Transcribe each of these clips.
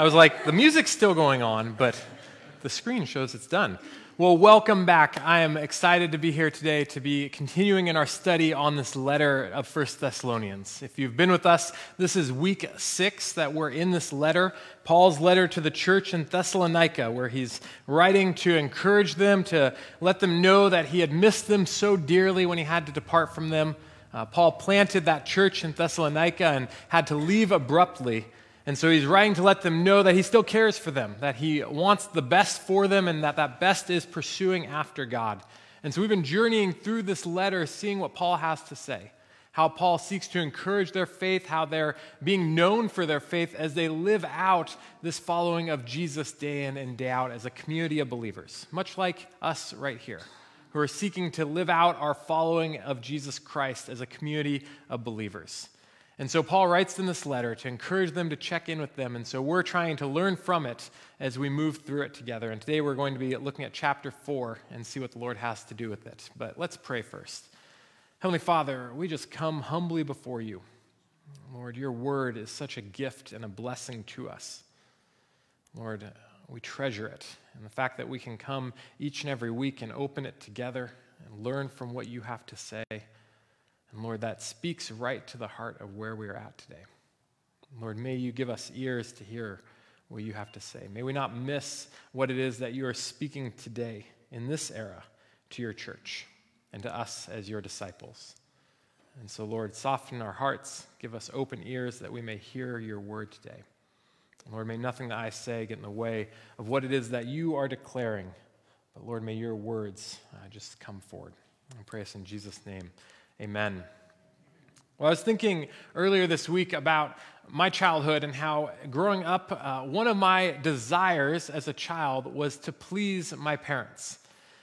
I was like, the music's still going on, but the screen shows it's done. Well, welcome back. I am excited to be here today to be continuing in our study on this letter of First Thessalonians. If you've been with us, this is week six that we're in this letter, Paul's letter to the church in Thessalonica, where he's writing to encourage them, to let them know that he had missed them so dearly when he had to depart from them. Uh, Paul planted that church in Thessalonica and had to leave abruptly. And so he's writing to let them know that he still cares for them, that he wants the best for them, and that that best is pursuing after God. And so we've been journeying through this letter, seeing what Paul has to say, how Paul seeks to encourage their faith, how they're being known for their faith as they live out this following of Jesus day in and day out as a community of believers, much like us right here, who are seeking to live out our following of Jesus Christ as a community of believers. And so Paul writes in this letter to encourage them to check in with them. And so we're trying to learn from it as we move through it together. And today we're going to be looking at chapter 4 and see what the Lord has to do with it. But let's pray first. Heavenly Father, we just come humbly before you. Lord, your word is such a gift and a blessing to us. Lord, we treasure it. And the fact that we can come each and every week and open it together and learn from what you have to say. And Lord, that speaks right to the heart of where we are at today. Lord, may you give us ears to hear what you have to say. May we not miss what it is that you are speaking today in this era to your church and to us as your disciples. And so, Lord, soften our hearts, give us open ears that we may hear your word today. Lord, may nothing that I say get in the way of what it is that you are declaring. But Lord, may your words uh, just come forward. I pray this in Jesus' name. Amen. Well, I was thinking earlier this week about my childhood and how growing up, uh, one of my desires as a child was to please my parents.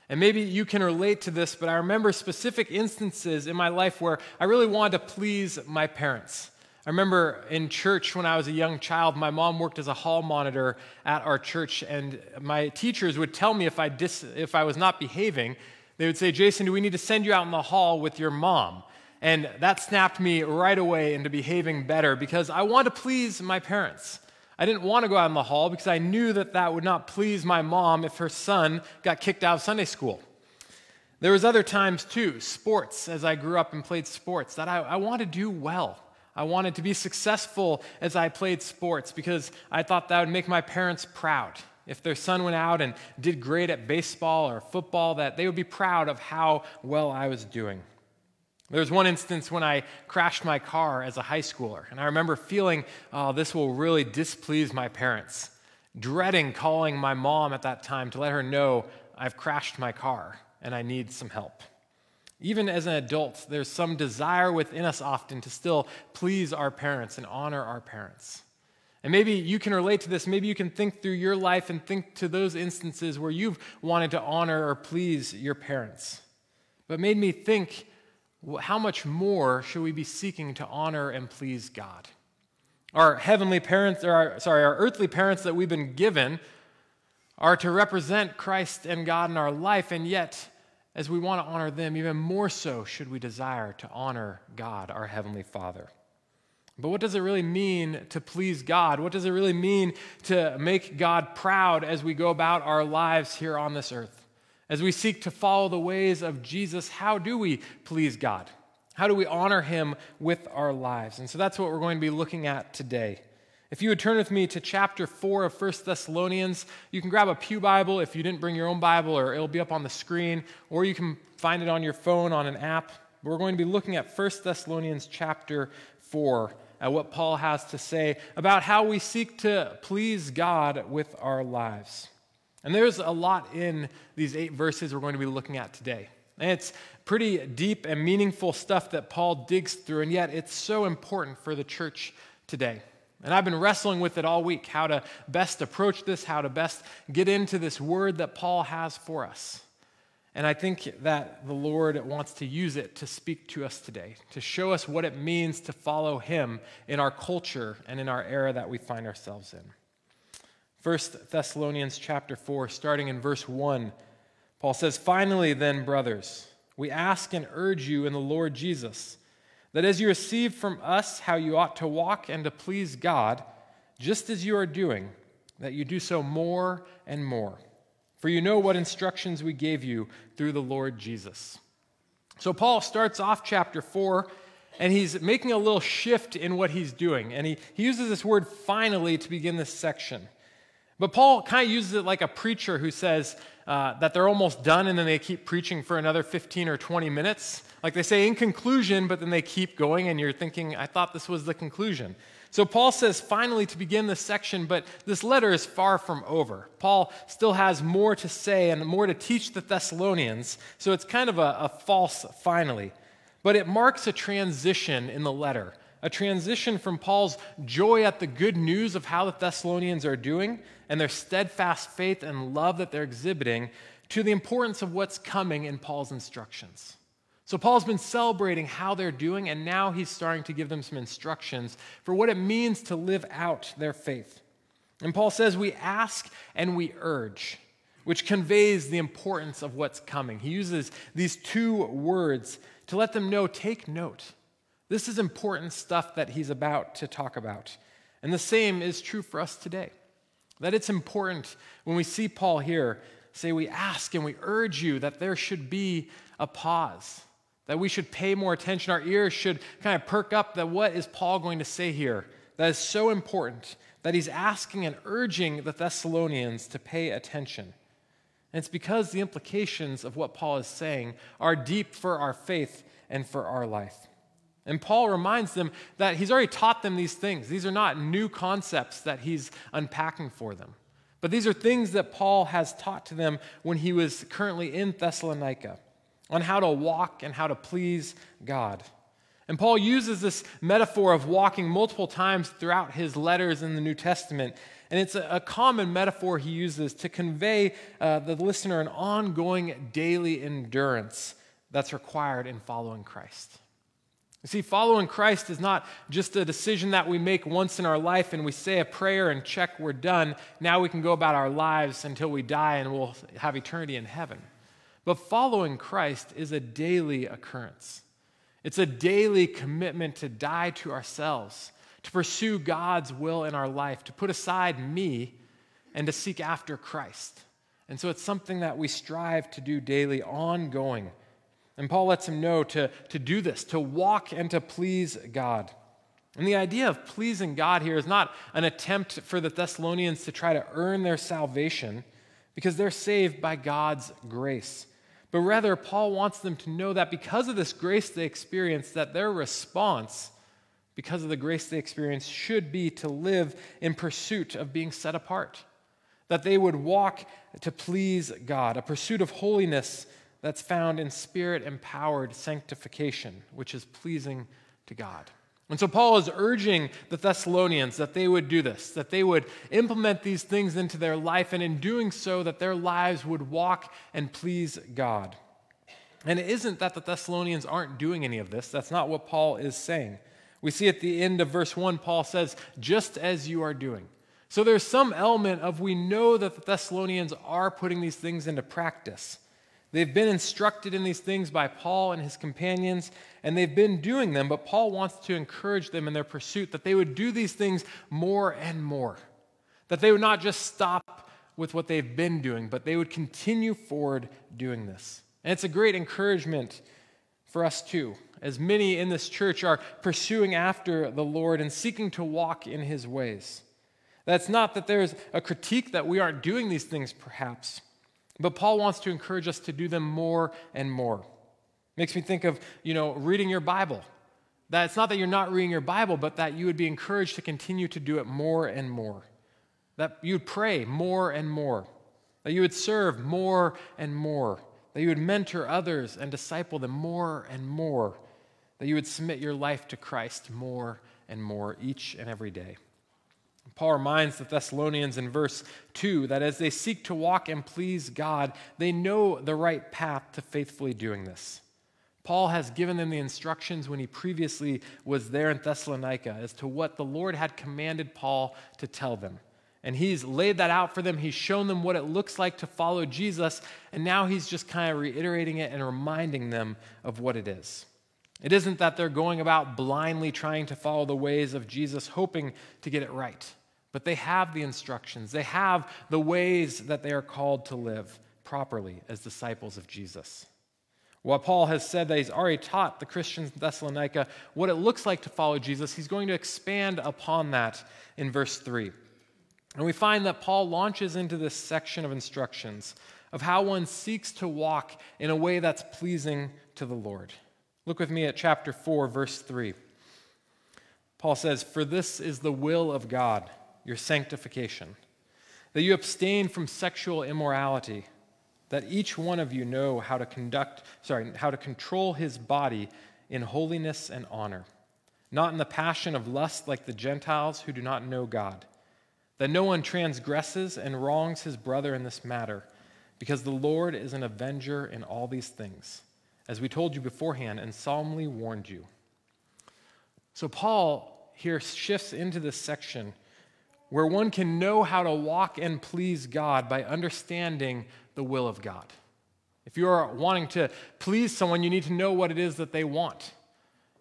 And maybe you can relate to this, but I remember specific instances in my life where I really wanted to please my parents. I remember in church when I was a young child, my mom worked as a hall monitor at our church, and my teachers would tell me if I, dis- if I was not behaving, they would say, Jason, do we need to send you out in the hall with your mom? And that snapped me right away into behaving better because I wanted to please my parents. I didn't want to go out in the hall because I knew that that would not please my mom if her son got kicked out of Sunday school. There was other times too, sports, as I grew up and played sports, that I, I wanted to do well. I wanted to be successful as I played sports because I thought that would make my parents proud if their son went out and did great at baseball or football, that they would be proud of how well I was doing. There was one instance when I crashed my car as a high schooler, and I remember feeling, oh, this will really displease my parents, dreading calling my mom at that time to let her know I've crashed my car and I need some help. Even as an adult, there's some desire within us often to still please our parents and honor our parents. And maybe you can relate to this. Maybe you can think through your life and think to those instances where you've wanted to honor or please your parents. But made me think how much more should we be seeking to honor and please God? Our heavenly parents, or our, sorry, our earthly parents that we've been given are to represent Christ and God in our life, and yet, as we want to honor them, even more so should we desire to honor God, our Heavenly Father. But what does it really mean to please God? What does it really mean to make God proud as we go about our lives here on this earth? As we seek to follow the ways of Jesus, how do we please God? How do we honor him with our lives? And so that's what we're going to be looking at today. If you would turn with me to chapter 4 of 1 Thessalonians, you can grab a Pew Bible if you didn't bring your own Bible, or it'll be up on the screen, or you can find it on your phone on an app. We're going to be looking at 1 Thessalonians chapter 4 at what Paul has to say about how we seek to please God with our lives. And there's a lot in these eight verses we're going to be looking at today. And it's pretty deep and meaningful stuff that Paul digs through, and yet it's so important for the church today. And I've been wrestling with it all week how to best approach this, how to best get into this word that Paul has for us. And I think that the Lord wants to use it to speak to us today, to show us what it means to follow Him in our culture and in our era that we find ourselves in. 1 Thessalonians chapter 4, starting in verse 1, Paul says, Finally, then, brothers, we ask and urge you in the Lord Jesus that as you receive from us how you ought to walk and to please God, just as you are doing, that you do so more and more. For you know what instructions we gave you through the Lord Jesus. So, Paul starts off chapter 4, and he's making a little shift in what he's doing. And he, he uses this word finally to begin this section. But Paul kind of uses it like a preacher who says uh, that they're almost done and then they keep preaching for another 15 or 20 minutes. Like they say in conclusion, but then they keep going, and you're thinking, I thought this was the conclusion. So Paul says finally to begin this section, but this letter is far from over. Paul still has more to say and more to teach the Thessalonians, so it's kind of a, a false finally. But it marks a transition in the letter, a transition from Paul's joy at the good news of how the Thessalonians are doing and their steadfast faith and love that they're exhibiting to the importance of what's coming in Paul's instructions. So, Paul's been celebrating how they're doing, and now he's starting to give them some instructions for what it means to live out their faith. And Paul says, We ask and we urge, which conveys the importance of what's coming. He uses these two words to let them know take note. This is important stuff that he's about to talk about. And the same is true for us today. That it's important when we see Paul here say, We ask and we urge you that there should be a pause that we should pay more attention. Our ears should kind of perk up that what is Paul going to say here? That is so important that he's asking and urging the Thessalonians to pay attention. And it's because the implications of what Paul is saying are deep for our faith and for our life. And Paul reminds them that he's already taught them these things. These are not new concepts that he's unpacking for them. But these are things that Paul has taught to them when he was currently in Thessalonica on how to walk and how to please God. And Paul uses this metaphor of walking multiple times throughout his letters in the New Testament. And it's a, common metaphor he uses to convey uh, the listener an ongoing daily endurance that's required in following Christ. You see, following Christ is not just a decision that we make once in our life and we say a prayer and check, we're done. Now we can go about our lives until we die and we'll have eternity in heaven. But following Christ is a daily occurrence. It's a daily commitment to die to ourselves, to pursue God's will in our life, to put aside me and to seek after Christ. And so it's something that we strive to do daily, ongoing. And Paul lets him know to, to do this, to walk and to please God. And the idea of pleasing God here is not an attempt for the Thessalonians to try to earn their salvation, because they're saved by God's grace. But rather, Paul wants them to know that because of this grace they experience, that their response, because of the grace they experience, should be to live in pursuit of being set apart. That they would walk to please God, a pursuit of holiness that's found in spirit empowered sanctification, which is pleasing to God. And so Paul is urging the Thessalonians that they would do this, that they would implement these things into their life, and in doing so, that their lives would walk and please God. And it isn't that the Thessalonians aren't doing any of this. That's not what Paul is saying. We see at the end of verse 1, Paul says, just as you are doing. So there's some element of we know that the Thessalonians are putting these things into practice. They've been instructed in these things by Paul and his companions, and they've been doing them, but Paul wants to encourage them in their pursuit that they would do these things more and more. That they would not just stop with what they've been doing, but they would continue forward doing this. And it's a great encouragement for us too, as many in this church are pursuing after the Lord and seeking to walk in his ways. That's not that there's a critique that we aren't doing these things, perhaps. But Paul wants to encourage us to do them more and more. Makes me think of, you know, reading your Bible. That it's not that you're not reading your Bible, but that you would be encouraged to continue to do it more and more. That you would pray more and more. That you would serve more and more. That you would mentor others and disciple them more and more. That you would submit your life to Christ more and more each and every day. Paul reminds the Thessalonians in verse 2 that as they seek to walk and please God, they know the right path to faithfully doing this. Paul has given them the instructions when he previously was there in Thessalonica as to what the Lord had commanded Paul to tell them. And he's laid that out for them. He's shown them what it looks like to follow Jesus. And now he's just kind of reiterating it and reminding them of what it is. It isn't that they're going about blindly trying to follow the ways of Jesus, hoping to get it right but they have the instructions, they have the ways that they are called to live properly as disciples of Jesus. While Paul has said that he's already taught the Christians in Thessalonica what it looks like to follow Jesus, he's going to expand upon that in verse 3. And we find that Paul launches into this section of instructions of how one seeks to walk in a way that's pleasing to the Lord. Look with me at chapter 4, verse 3. Paul says, For this is the will of God, your sanctification, that you abstain from sexual immorality that each one of you know how to conduct, sorry, how to control his body in holiness and honor, not in the passion of lust like the Gentiles who do not know God, that no one transgresses and wrongs his brother in this matter, because the Lord is an avenger in all these things, as we told you beforehand and solemnly warned you. So, Paul here shifts into this section where one can know how to walk and please God by understanding the will of God. If you are wanting to please someone, you need to know what it is that they want.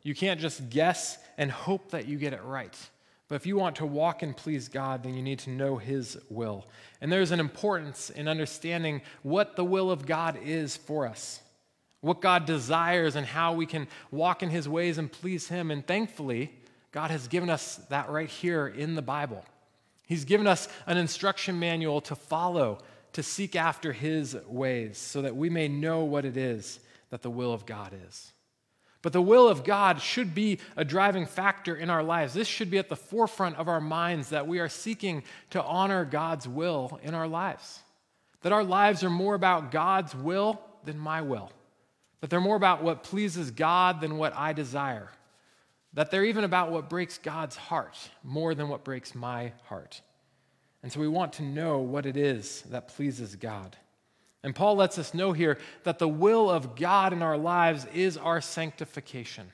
You can't just guess and hope that you get it right. But if you want to walk and please God, then you need to know His will. And there's an importance in understanding what the will of God is for us, what God desires, and how we can walk in His ways and please Him. And thankfully, God has given us that right here in the Bible. He's given us an instruction manual to follow to seek after his ways so that we may know what it is that the will of God is. But the will of God should be a driving factor in our lives. This should be at the forefront of our minds that we are seeking to honor God's will in our lives. That our lives are more about God's will than my will. That they're more about what pleases God than what I desire. That they're even about what breaks God's heart more than what breaks my heart. And so we want to know what it is that pleases God. And Paul lets us know here that the will of God in our lives is our sanctification.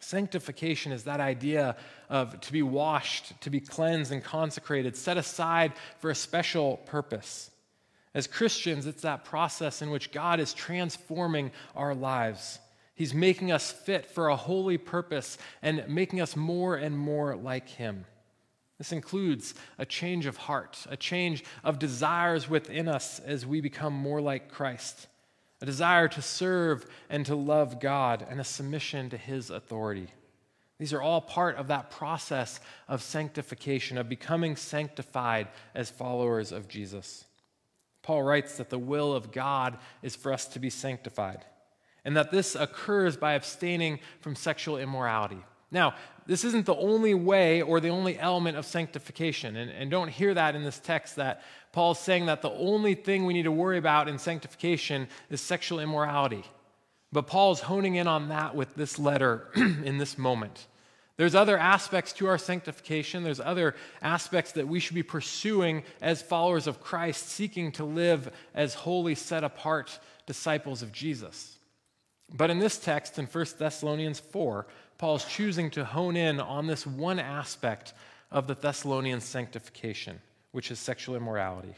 Sanctification is that idea of to be washed, to be cleansed and consecrated, set aside for a special purpose. As Christians, it's that process in which God is transforming our lives. He's making us fit for a holy purpose and making us more and more like Him. This includes a change of heart, a change of desires within us as we become more like Christ, a desire to serve and to love God, and a submission to His authority. These are all part of that process of sanctification, of becoming sanctified as followers of Jesus. Paul writes that the will of God is for us to be sanctified, and that this occurs by abstaining from sexual immorality. Now, this isn't the only way or the only element of sanctification. And, and don't hear that in this text that Paul's saying that the only thing we need to worry about in sanctification is sexual immorality. But Paul's honing in on that with this letter in this moment. There's other aspects to our sanctification. There's other aspects that we should be pursuing as followers of Christ, seeking to live as holy, set apart disciples of Jesus. But in this text, in 1 Thessalonians 4, Paul's choosing to hone in on this one aspect of the Thessalonian sanctification, which is sexual immorality.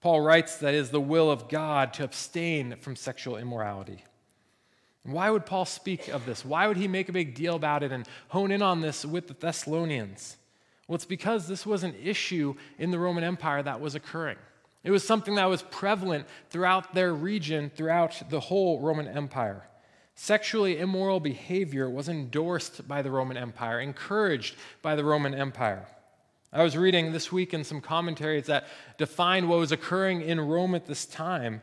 Paul writes that it is the will of God to abstain from sexual immorality. Why would Paul speak of this? Why would he make a big deal about it and hone in on this with the Thessalonians? Well, it's because this was an issue in the Roman Empire that was occurring. It was something that was prevalent throughout their region, throughout the whole Roman Empire. Sexually immoral behavior was endorsed by the Roman Empire, encouraged by the Roman Empire. I was reading this week in some commentaries that defined what was occurring in Rome at this time.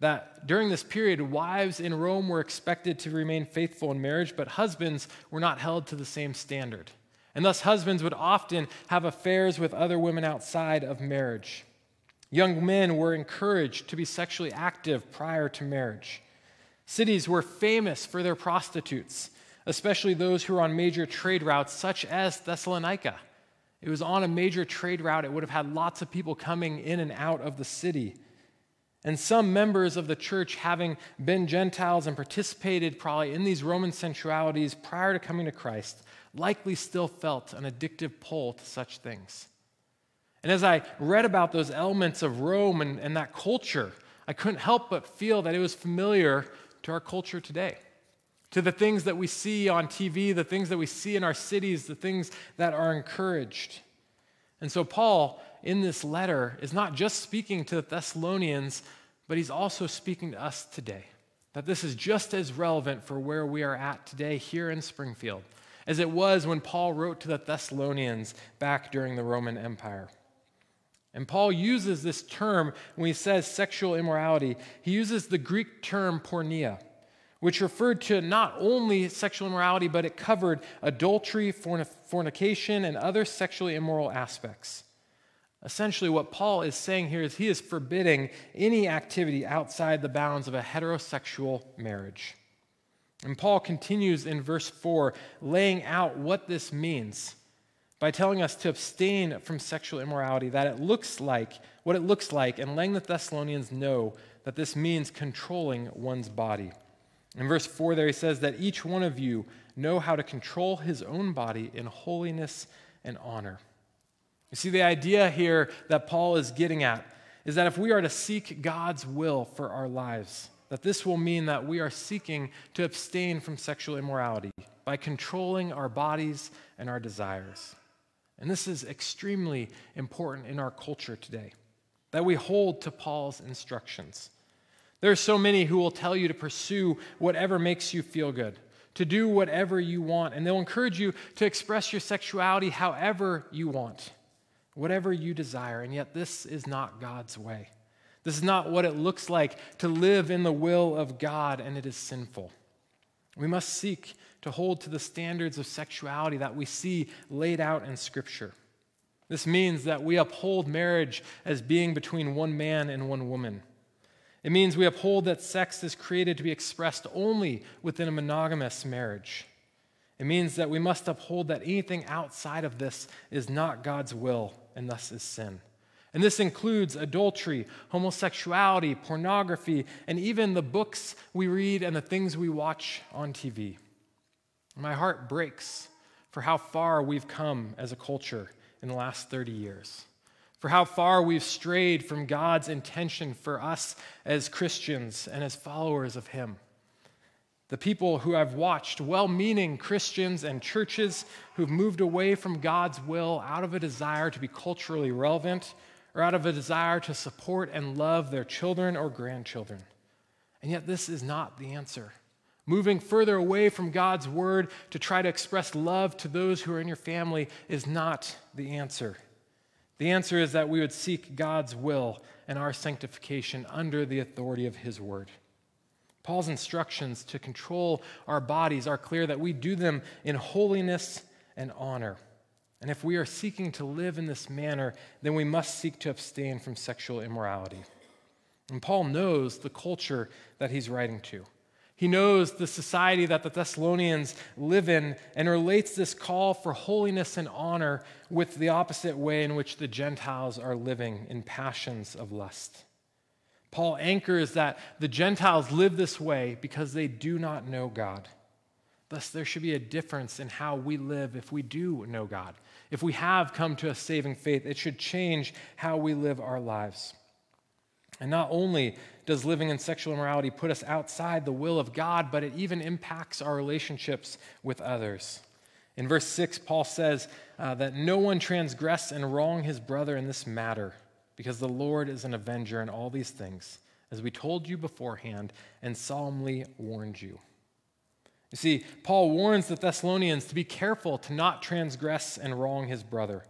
That during this period, wives in Rome were expected to remain faithful in marriage, but husbands were not held to the same standard. And thus, husbands would often have affairs with other women outside of marriage. Young men were encouraged to be sexually active prior to marriage. Cities were famous for their prostitutes, especially those who were on major trade routes, such as Thessalonica. It was on a major trade route, it would have had lots of people coming in and out of the city. And some members of the church, having been Gentiles and participated probably in these Roman sensualities prior to coming to Christ, likely still felt an addictive pull to such things. And as I read about those elements of Rome and, and that culture, I couldn't help but feel that it was familiar to our culture today, to the things that we see on TV, the things that we see in our cities, the things that are encouraged. And so, Paul, in this letter, is not just speaking to the Thessalonians, but he's also speaking to us today. That this is just as relevant for where we are at today here in Springfield as it was when Paul wrote to the Thessalonians back during the Roman Empire. And Paul uses this term when he says sexual immorality, he uses the Greek term porneia which referred to not only sexual immorality, but it covered adultery, fornication, and other sexually immoral aspects. Essentially, what Paul is saying here is he is forbidding any activity outside the bounds of a heterosexual marriage. And Paul continues in verse 4, laying out what this means by telling us to abstain from sexual immorality, that it looks like what it looks like, and letting the Thessalonians know that this means controlling one's body. In verse 4, there he says that each one of you know how to control his own body in holiness and honor. You see, the idea here that Paul is getting at is that if we are to seek God's will for our lives, that this will mean that we are seeking to abstain from sexual immorality by controlling our bodies and our desires. And this is extremely important in our culture today, that we hold to Paul's instructions. There are so many who will tell you to pursue whatever makes you feel good, to do whatever you want, and they'll encourage you to express your sexuality however you want, whatever you desire. And yet, this is not God's way. This is not what it looks like to live in the will of God, and it is sinful. We must seek to hold to the standards of sexuality that we see laid out in Scripture. This means that we uphold marriage as being between one man and one woman it means we uphold that sex is created to be expressed only within a monogamous marriage. It means that we must uphold that anything outside of this is not God's will and thus is sin. And this includes adultery, homosexuality, pornography, and even the books we read and the things we watch on TV. My heart breaks for how far we've come as a culture in the last 30 years for how far we've strayed from God's intention for us as Christians and as followers of Him. The people who I've watched, well meaning Christians and churches who've moved away from God's will out of a desire to be culturally relevant or out of a desire to support and love their children or grandchildren. And yet, this is not the answer. Moving further away from God's word to try to express love to those who are in your family is not the answer. The answer is that we would seek God's will and our sanctification under the authority of His word. Paul's instructions to control our bodies are clear that we do them in holiness and honor. And if we are seeking to live in this manner, then we must seek to abstain from sexual immorality. And Paul knows the culture that he's writing to. He knows the society that the Thessalonians live in and relates this call for holiness and honor with the opposite way in which the Gentiles are living in passions of lust. Paul anchors that the Gentiles live this way because they do not know God. Thus, there should be a difference in how we live if we do know God. If we have come to a saving faith, it should change how we live our lives. And not only does living in sexual immorality put us outside the will of God, but it even impacts our relationships with others. In verse 6, Paul says uh, that no one transgress and wrong his brother in this matter, because the Lord is an avenger in all these things, as we told you beforehand and solemnly warned you. You see, Paul warns the Thessalonians to be careful to not transgress and wrong his brother.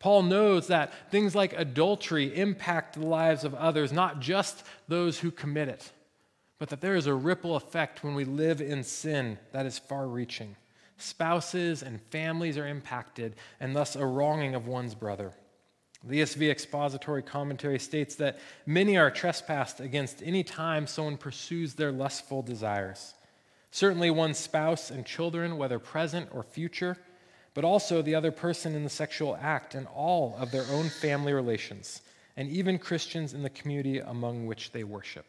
Paul knows that things like adultery impact the lives of others, not just those who commit it, but that there is a ripple effect when we live in sin that is far reaching. Spouses and families are impacted, and thus a wronging of one's brother. The ESV expository commentary states that many are trespassed against any time someone pursues their lustful desires. Certainly, one's spouse and children, whether present or future, but also the other person in the sexual act and all of their own family relations, and even Christians in the community among which they worship.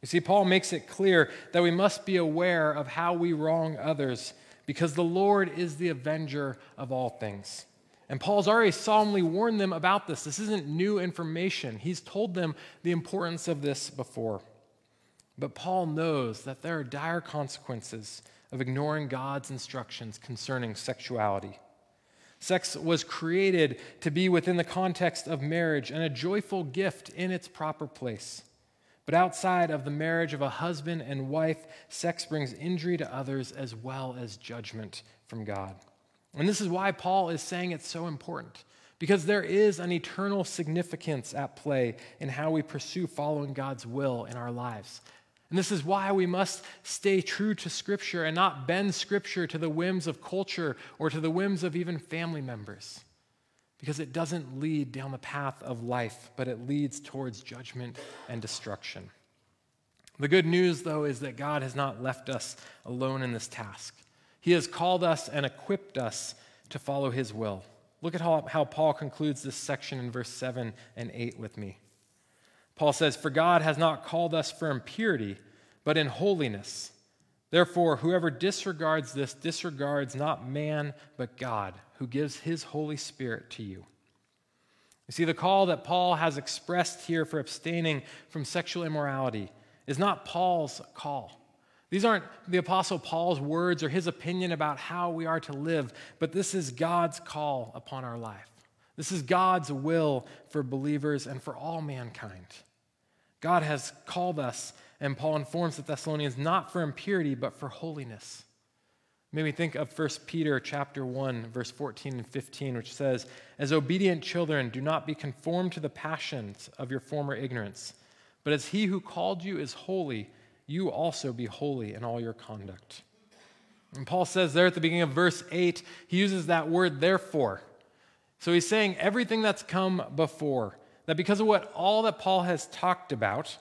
You see, Paul makes it clear that we must be aware of how we wrong others because the Lord is the avenger of all things. And Paul's already solemnly warned them about this. This isn't new information. He's told them the importance of this before. But Paul knows that there are dire consequences of ignoring God's instructions concerning sexuality. Sex was created to be within the context of marriage and a joyful gift in its proper place. But outside of the marriage of a husband and wife, sex brings injury to others as well as judgment from God. And this is why Paul is saying it's so important, because there is an eternal significance at play in how we pursue following God's will in our lives. And this is why we must stay true to Scripture and not bend Scripture to the whims of culture or to the whims of even family members. Because it doesn't lead down the path of life, but it leads towards judgment and destruction. The good news, though, is that God has not left us alone in this task. He has called us and equipped us to follow His will. Look at how, how Paul concludes this section in verse 7 and 8 with me. Paul says, For God has not called us for impurity, but in holiness. Therefore, whoever disregards this disregards not man, but God, who gives his Holy Spirit to you. You see, the call that Paul has expressed here for abstaining from sexual immorality is not Paul's call. These aren't the Apostle Paul's words or his opinion about how we are to live, but this is God's call upon our life. This is God's will for believers and for all mankind. God has called us, and Paul informs the Thessalonians, not for impurity, but for holiness. Made me think of 1 Peter chapter 1, verse 14 and 15, which says, As obedient children, do not be conformed to the passions of your former ignorance, but as he who called you is holy, you also be holy in all your conduct. And Paul says there at the beginning of verse 8, he uses that word therefore. So he's saying everything that's come before that because of what all that Paul has talked about,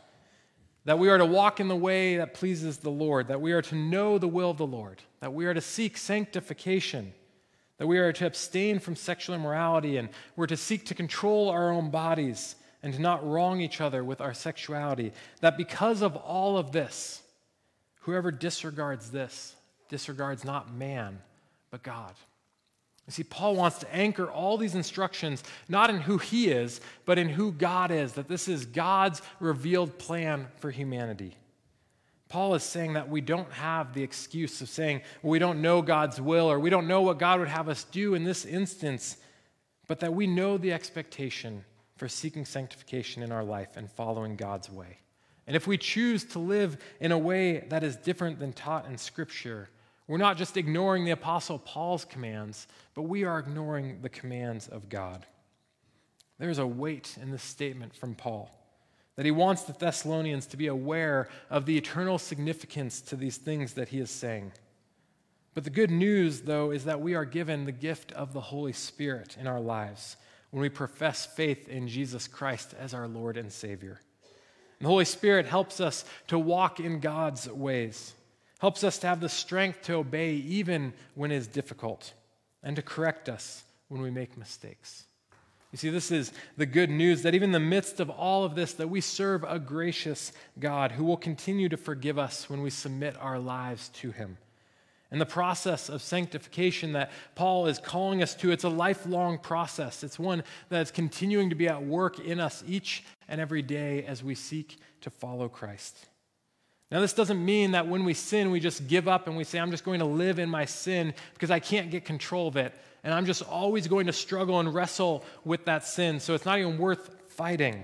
that we are to walk in the way that pleases the Lord, that we are to know the will of the Lord, that we are to seek sanctification, that we are to abstain from sexual immorality, and we're to seek to control our own bodies and to not wrong each other with our sexuality. That because of all of this, whoever disregards this disregards not man, but God. You see, Paul wants to anchor all these instructions not in who he is, but in who God is, that this is God's revealed plan for humanity. Paul is saying that we don't have the excuse of saying, well, we don't know God's will or we don't know what God would have us do in this instance, but that we know the expectation for seeking sanctification in our life and following God's way. And if we choose to live in a way that is different than taught in Scripture, we're not just ignoring the Apostle Paul's commands, but we are ignoring the commands of God. There's a weight in this statement from Paul that he wants the Thessalonians to be aware of the eternal significance to these things that he is saying. But the good news, though, is that we are given the gift of the Holy Spirit in our lives when we profess faith in Jesus Christ as our Lord and Savior. And the Holy Spirit helps us to walk in God's ways helps us to have the strength to obey even when it is difficult, and to correct us when we make mistakes. You see, this is the good news that even in the midst of all of this, that we serve a gracious God who will continue to forgive us when we submit our lives to him. And the process of sanctification that Paul is calling us to, it's a lifelong process. It's one that is continuing to be at work in us each and every day as we seek to follow Christ. Now, this doesn't mean that when we sin, we just give up and we say, I'm just going to live in my sin because I can't get control of it. And I'm just always going to struggle and wrestle with that sin. So it's not even worth fighting.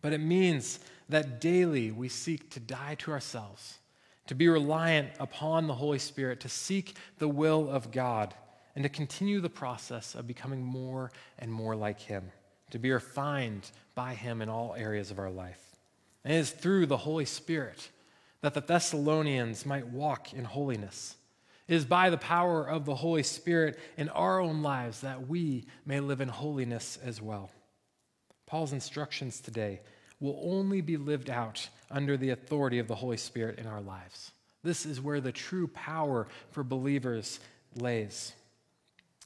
But it means that daily we seek to die to ourselves, to be reliant upon the Holy Spirit, to seek the will of God, and to continue the process of becoming more and more like Him, to be refined by Him in all areas of our life. And it is through the Holy Spirit that the Thessalonians might walk in holiness. It is by the power of the Holy Spirit in our own lives that we may live in holiness as well. Paul's instructions today will only be lived out under the authority of the Holy Spirit in our lives. This is where the true power for believers lays.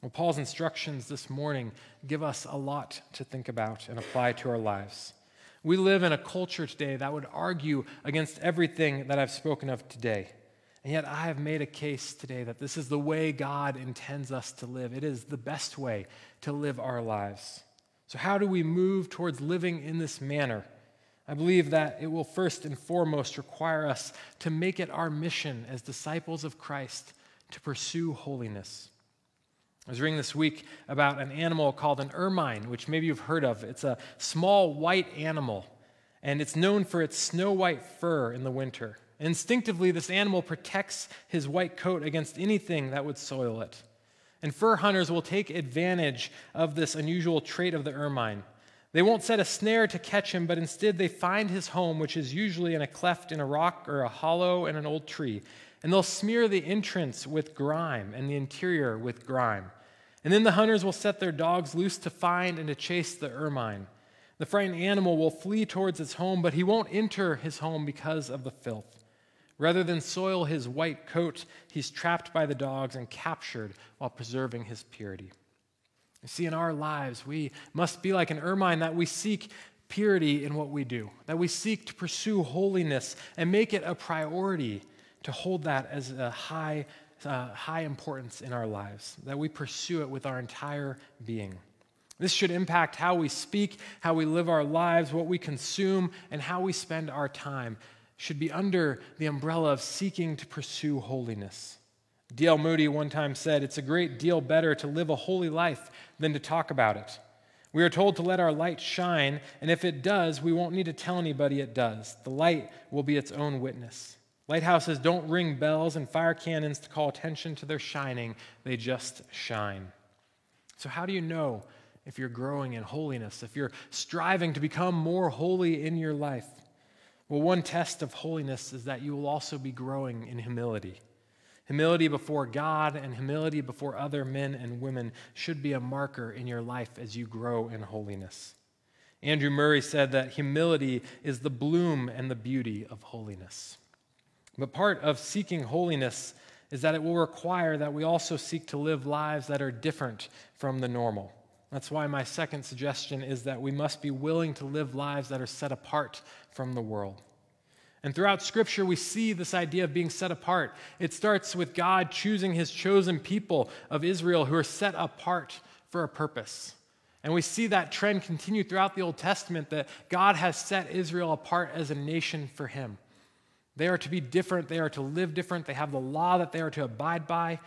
Well, Paul's instructions this morning give us a lot to think about and apply to our lives. We live in a culture today that would argue against everything that I've spoken of today. And yet, I have made a case today that this is the way God intends us to live. It is the best way to live our lives. So, how do we move towards living in this manner? I believe that it will first and foremost require us to make it our mission as disciples of Christ to pursue holiness. I was reading this week about an animal called an ermine, which maybe you've heard of. It's a small white animal, and it's known for its snow white fur in the winter. Instinctively, this animal protects his white coat against anything that would soil it. And fur hunters will take advantage of this unusual trait of the ermine. They won't set a snare to catch him, but instead they find his home, which is usually in a cleft in a rock or a hollow in an old tree and they'll smear the entrance with grime and the interior with grime. And then the hunters will set their dogs loose to find and to chase the ermine. The frightened animal will flee towards its home, but he won't enter his home because of the filth. Rather than soil his white coat, he's trapped by the dogs and captured while preserving his purity. You see, in our lives, we must be like an ermine that we seek purity in what we do, that we seek to pursue holiness and make it a priority to hold that as a high, uh, high importance in our lives, that we pursue it with our entire being. This should impact how we speak, how we live our lives, what we consume, and how we spend our time. Should be under the umbrella of seeking to pursue holiness. D.L. Moody one time said, It's a great deal better to live a holy life than to talk about it. We are told to let our light shine, and if it does, we won't need to tell anybody it does. The light will be its own witness. Lighthouses don't ring bells and fire cannons to call attention to their shining, they just shine. So, how do you know if you're growing in holiness, if you're striving to become more holy in your life? Well, one test of holiness is that you will also be growing in humility. Humility before God and humility before other men and women should be a marker in your life as you grow in holiness. Andrew Murray said that humility is the bloom and the beauty of holiness. But part of seeking holiness is that it will require that we also seek to live lives that are different from the normal. That's why my second suggestion is that we must be willing to live lives that are set apart from the world. And throughout Scripture, we see this idea of being set apart. It starts with God choosing his chosen people of Israel who are set apart for a purpose. And we see that trend continue throughout the Old Testament that God has set Israel apart as a nation for him. They are to be different. They are to live different. They have the law that they are to abide by,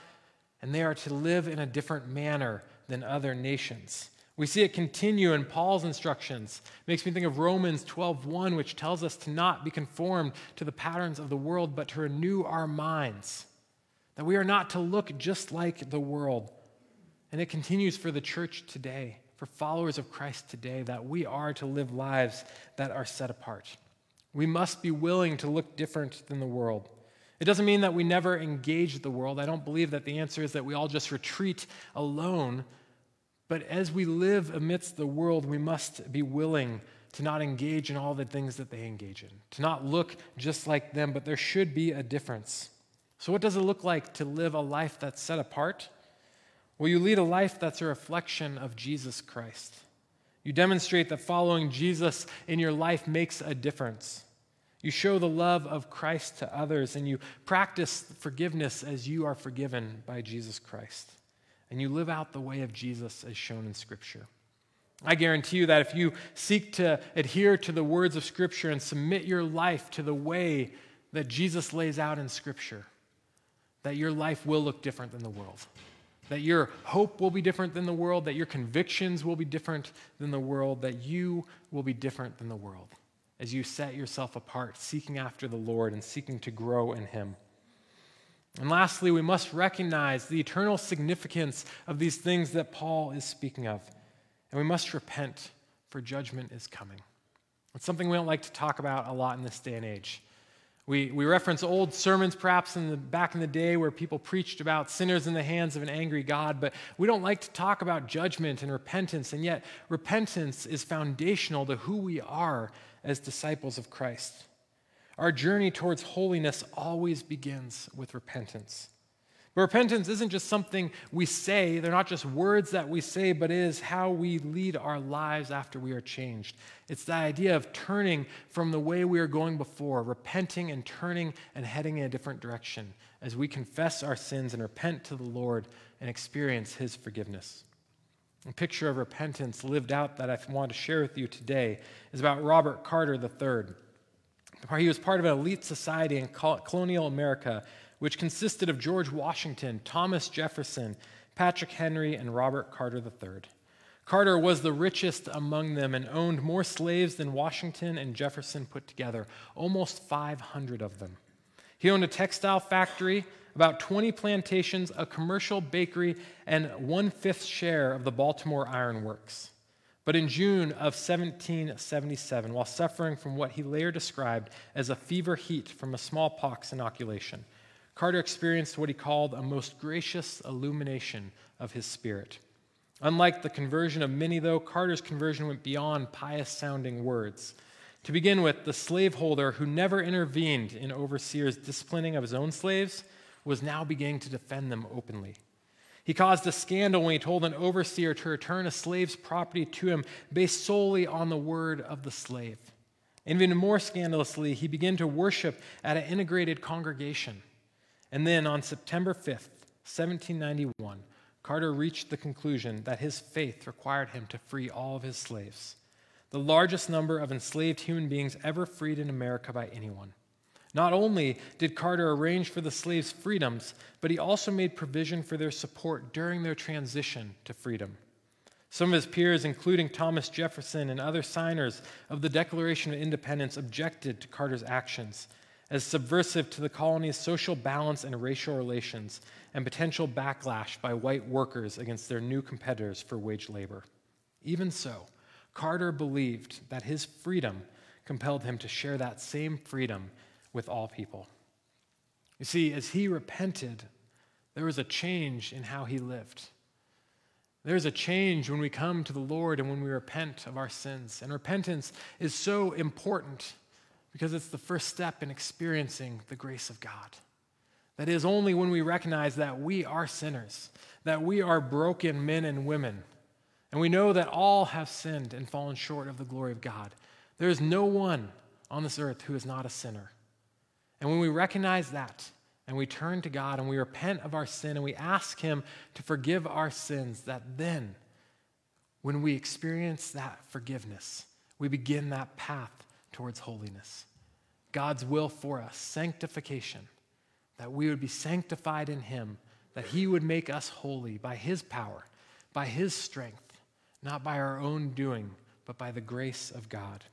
and they are to live in a different manner than other nations. We see it continue in Paul's instructions. It makes me think of Romans 12:1, which tells us to not be conformed to the patterns of the world, but to renew our minds. That we are not to look just like the world. And it continues for the church today, for followers of Christ today, that we are to live lives that are set apart. We must be willing to look different than the world. It doesn't mean that we never engage the world. I don't believe that the answer is that we all just retreat alone. But as we live amidst the world, we must be willing to not engage in all the things that they engage in, to not look just like them, but there should be a difference. So, what does it look like to live a life that's set apart? Well, you lead a life that's a reflection of Jesus Christ. You demonstrate that following Jesus in your life makes a difference. You show the love of Christ to others, and you practice forgiveness as you are forgiven by Jesus Christ. And you live out the way of Jesus as shown in Scripture. I guarantee you that if you seek to adhere to the words of Scripture and submit your life to the way that Jesus lays out in Scripture, that your life will look different than the world. That your hope will be different than the world, that your convictions will be different than the world, that you will be different than the world as you set yourself apart, seeking after the Lord and seeking to grow in Him. And lastly, we must recognize the eternal significance of these things that Paul is speaking of. And we must repent, for judgment is coming. It's something we don't like to talk about a lot in this day and age. We, we reference old sermons, perhaps in the, back in the day, where people preached about sinners in the hands of an angry God, but we don't like to talk about judgment and repentance. And yet, repentance is foundational to who we are as disciples of Christ. Our journey towards holiness always begins with repentance. But repentance isn't just something we say, they're not just words that we say, but it is how we lead our lives after we are changed. It's the idea of turning from the way we are going before, repenting and turning and heading in a different direction as we confess our sins and repent to the Lord and experience His forgiveness. A picture of repentance lived out that I want to share with you today is about Robert Carter III. He was part of an elite society in colonial America, which consisted of George Washington, Thomas Jefferson, Patrick Henry and Robert Carter III. Carter was the richest among them and owned more slaves than Washington and Jefferson put together, almost 500 of them. He owned a textile factory, about 20 plantations, a commercial bakery, and one fifth share of the Baltimore Iron Works. But in June of 1777, while suffering from what he later described as a fever heat from a smallpox inoculation, Carter experienced what he called a most gracious illumination of his spirit. Unlike the conversion of many, though, Carter's conversion went beyond pious sounding words. To begin with, the slaveholder who never intervened in overseer's disciplining of his own slaves was now beginning to defend them openly. He caused a scandal when he told an overseer to return a slave's property to him based solely on the word of the slave. And even more scandalously, he began to worship at an integrated congregation. And then on September 5th, 1791, Carter reached the conclusion that his faith required him to free all of his slaves, the largest number of enslaved human beings ever freed in America by anyone. Not only did Carter arrange for the slaves' freedoms, but he also made provision for their support during their transition to freedom. Some of his peers, including Thomas Jefferson and other signers of the Declaration of Independence, objected to Carter's actions as subversive to the colony's social balance and racial relations, and potential backlash by white workers against their new competitors for wage labor. Even so, Carter believed that his freedom compelled him to share that same freedom with all people. You see, as he repented, there was a change in how he lived. There's a change when we come to the Lord and when we repent of our sins. And repentance is so important because it's the first step in experiencing the grace of God. That is only when we recognize that we are sinners, that we are broken men and women, and we know that all have sinned and fallen short of the glory of God. There is no one on this earth who is not a sinner. And when we recognize that, and we turn to God and we repent of our sin and we ask Him to forgive our sins, that then, when we experience that forgiveness, we begin that path towards holiness. God's will for us, sanctification, that we would be sanctified in Him, that He would make us holy by His power, by His strength, not by our own doing, but by the grace of God.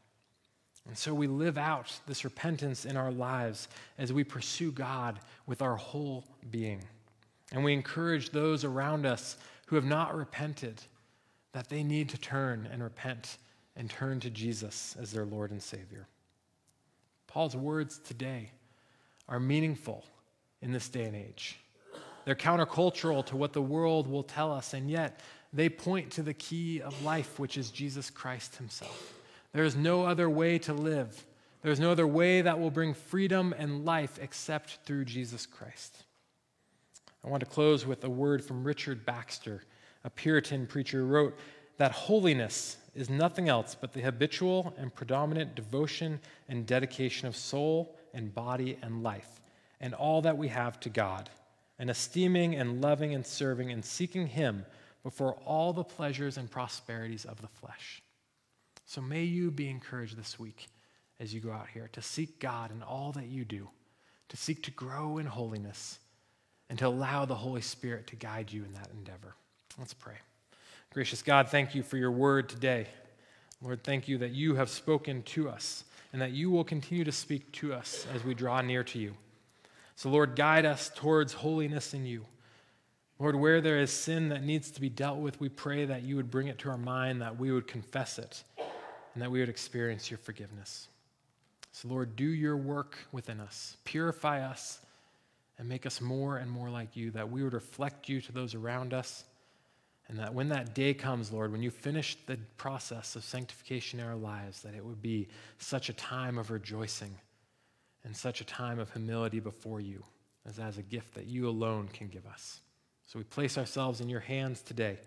And so we live out this repentance in our lives as we pursue God with our whole being. And we encourage those around us who have not repented that they need to turn and repent and turn to Jesus as their Lord and Savior. Paul's words today are meaningful in this day and age. They're countercultural to what the world will tell us, and yet they point to the key of life, which is Jesus Christ Himself. There is no other way to live. There is no other way that will bring freedom and life except through Jesus Christ. I want to close with a word from Richard Baxter, a Puritan preacher who wrote that holiness is nothing else but the habitual and predominant devotion and dedication of soul and body and life, and all that we have to God, and esteeming and loving and serving and seeking Him before all the pleasures and prosperities of the flesh. So may you be encouraged this week as you go out here to seek God in all that you do, to seek to grow in holiness, and to allow the Holy Spirit to guide you in that endeavor. Let's pray. Gracious God, thank you for your word today. Lord, thank you that you have spoken to us and that you will continue to speak to us as we draw near to you. So, Lord, guide us towards holiness in you. Lord, where there is sin that needs to be dealt with, we pray that you would bring it to our mind, that we would confess it, and that we would experience your forgiveness. So, Lord, do your work within us, purify us, and make us more and more like you, that we would reflect you to those around us and that when that day comes, Lord, when you finish the process of sanctification in our lives, that it would be such a time of rejoicing and such a time of humility before you as as a gift that you alone can give us. So we place ourselves in your hands today,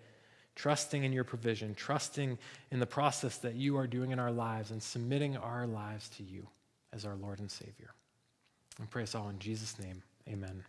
trusting in your provision, trusting in the process that you are doing in our lives, and submitting our lives to you as our Lord and Savior. And pray us all in Jesus' name. Amen.